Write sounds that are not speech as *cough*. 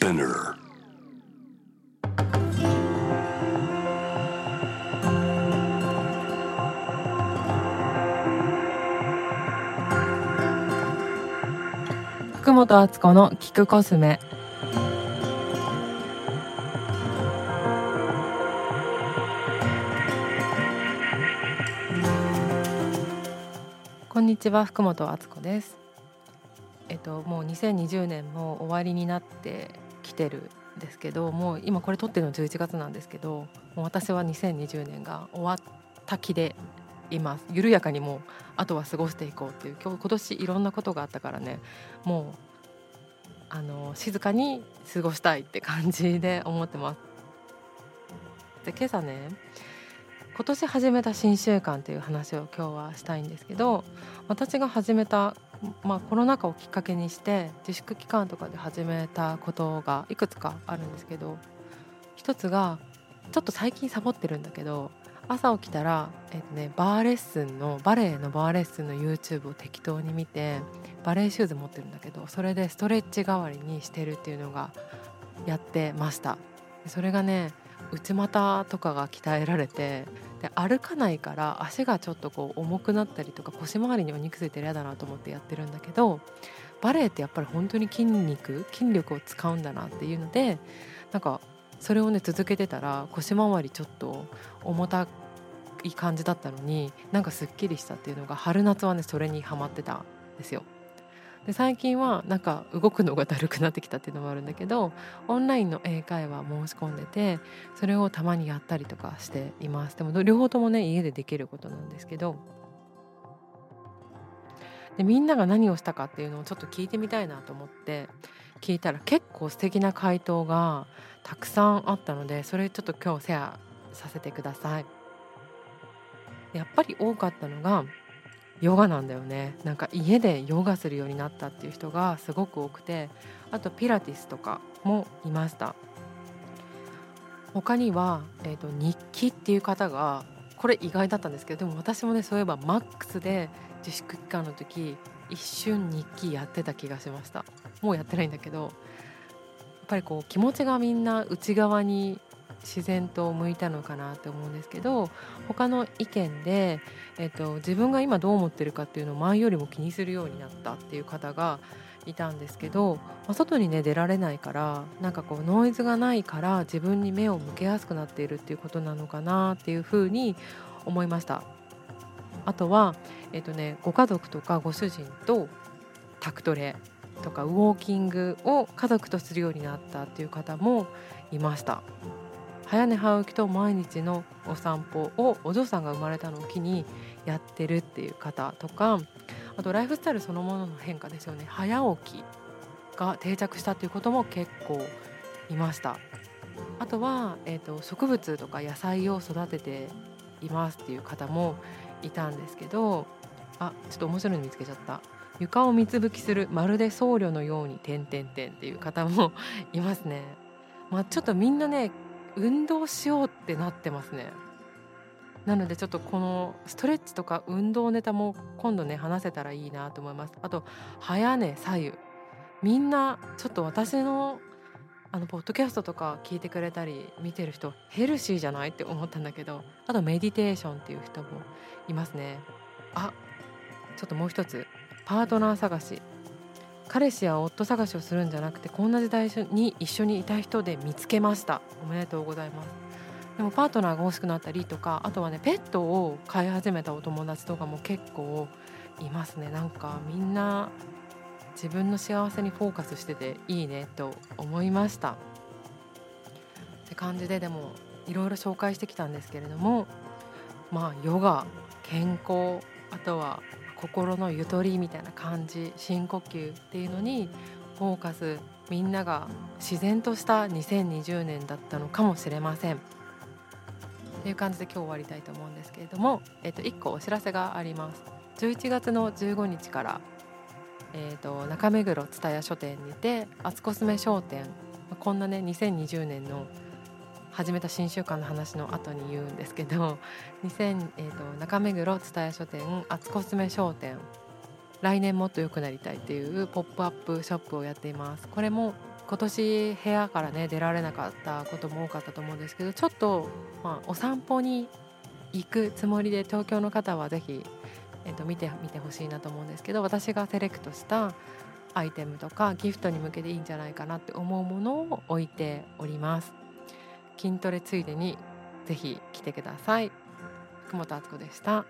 Spinner. 福本敦子の聞くコスメこんにちは福本敦子ですえっともう2020年も終わりになってきてるんですけどもう今これ撮ってるの11月なんですけどもう私は2020年が終わった気でいます緩やかにもうあとは過ごしていこうっていう今日今年いろんなことがあったからねもうあの静かに過ごしたいって感じで思ってます。で今朝ね今年始めた新習慣っていう話を今日はしたいんですけど私が始めた、まあ、コロナ禍をきっかけにして自粛期間とかで始めたことがいくつかあるんですけど一つがちょっと最近サボってるんだけど朝起きたら、えっとね、バーレッスンのバレエのバーレッスンの YouTube を適当に見てバレエシューズ持ってるんだけどそれでストレッチ代わりにしてるっていうのがやってました。それがね内股とかが鍛えられてで歩かないから足がちょっとこう重くなったりとか腰回りにお肉ついてる嫌だなと思ってやってるんだけどバレエってやっぱり本当に筋肉筋力を使うんだなっていうのでなんかそれをね続けてたら腰回りちょっと重たい感じだったのになんかすっきりしたっていうのが春夏はねそれにハマってたんですよ。で最近はなんか動くのがだるくなってきたっていうのもあるんだけどオンラインの英会話申し込んでてそれをたまにやったりとかしています。でも両方ともね家でできることなんですけど。でみんなが何をしたかっていうのをちょっと聞いてみたいなと思って聞いたら結構素敵な回答がたくさんあったのでそれちょっと今日シェアさせてください。やっぱり多かったのがヨガなんだよね。なんか家でヨガするようになったっていう人がすごく多くてあとピラティスとかもいました。他には、えーと、日記っていう方がこれ意外だったんですけどでも私もねそういえばマックスで自粛期間の時一瞬日記やってた気がしました。もうやってないんだけどやっぱりこう気持ちがみんな内側に自然と向いたのかなって思うんですけど他の意見で、えっと、自分が今どう思ってるかっていうのを前よりも気にするようになったっていう方がいたんですけど、まあ、外にね出られないからなんかこうノイズがないから自分に目を向けやすくなっているっていうことなのかなっていうふうに思いました。あとは、えっとね、ご家族とかご主人とタクトレとかウォーキングを家族とするようになったっていう方もいました。早寝早起きと毎日のお散歩をお嬢さんが生まれたのを機にやってるっていう方とかあとライフスタイルそのものの変化ですよね。早起きが定着したっていうことも結構いました。あとは、えーと、植物とか野菜を育てていますっていう方もいたんですけどあちょっと面白いの見つけちゃった。床を水拭きするまるで僧侶のように点々点っていう方も *laughs* いますね。まあ、ちょっとみんなね運動しようってなってますね。なのでちょっとこのストレッチとか運動ネタも今度ね話せたらいいなと思います。あと早寝左右。みんなちょっと私のあのポッドキャストとか聞いてくれたり見てる人ヘルシーじゃないって思ったんだけどあとメディテーションっていう人もいますね。あちょっともう一つ。パートナー探し。彼氏や夫探しをするんじゃなくてこんな時代に一緒にいた人で見つけました。おめでとうございます。でもパートナーが欲しくなったりとかあとはねペットを飼い始めたお友達とかも結構いますね。なんかみんな自分の幸せにフォーカスしてていいねと思いました。って感じででもいろいろ紹介してきたんですけれどもまあヨガ健康あとは心のゆとりみたいな感じ深呼吸っていうのにフォーカスみんなが自然とした2020年だったのかもしれません。という感じで今日終わりたいと思うんですけれども、えっと、1個お知らせがあります。11月の15日から、えーと、中目黒蔦屋書店にて「アツコスメ商店」こんなね2020年の始めた新習慣の話の後に言うんですけど2000、えーと、中目黒蔦屋書店アツコスメ商店来年もっと良くなりたいっていうポップアップショップをやっています。これも今年部屋からね出られなかったことも多かったと思うんですけどちょっと、まあ、お散歩に行くつもりで東京の方は是非、えー、と見てみてほしいなと思うんですけど私がセレクトしたアイテムとかギフトに向けていいんじゃないかなって思うものを置いております。筋トレついでに是非来てください。福本敦子でした。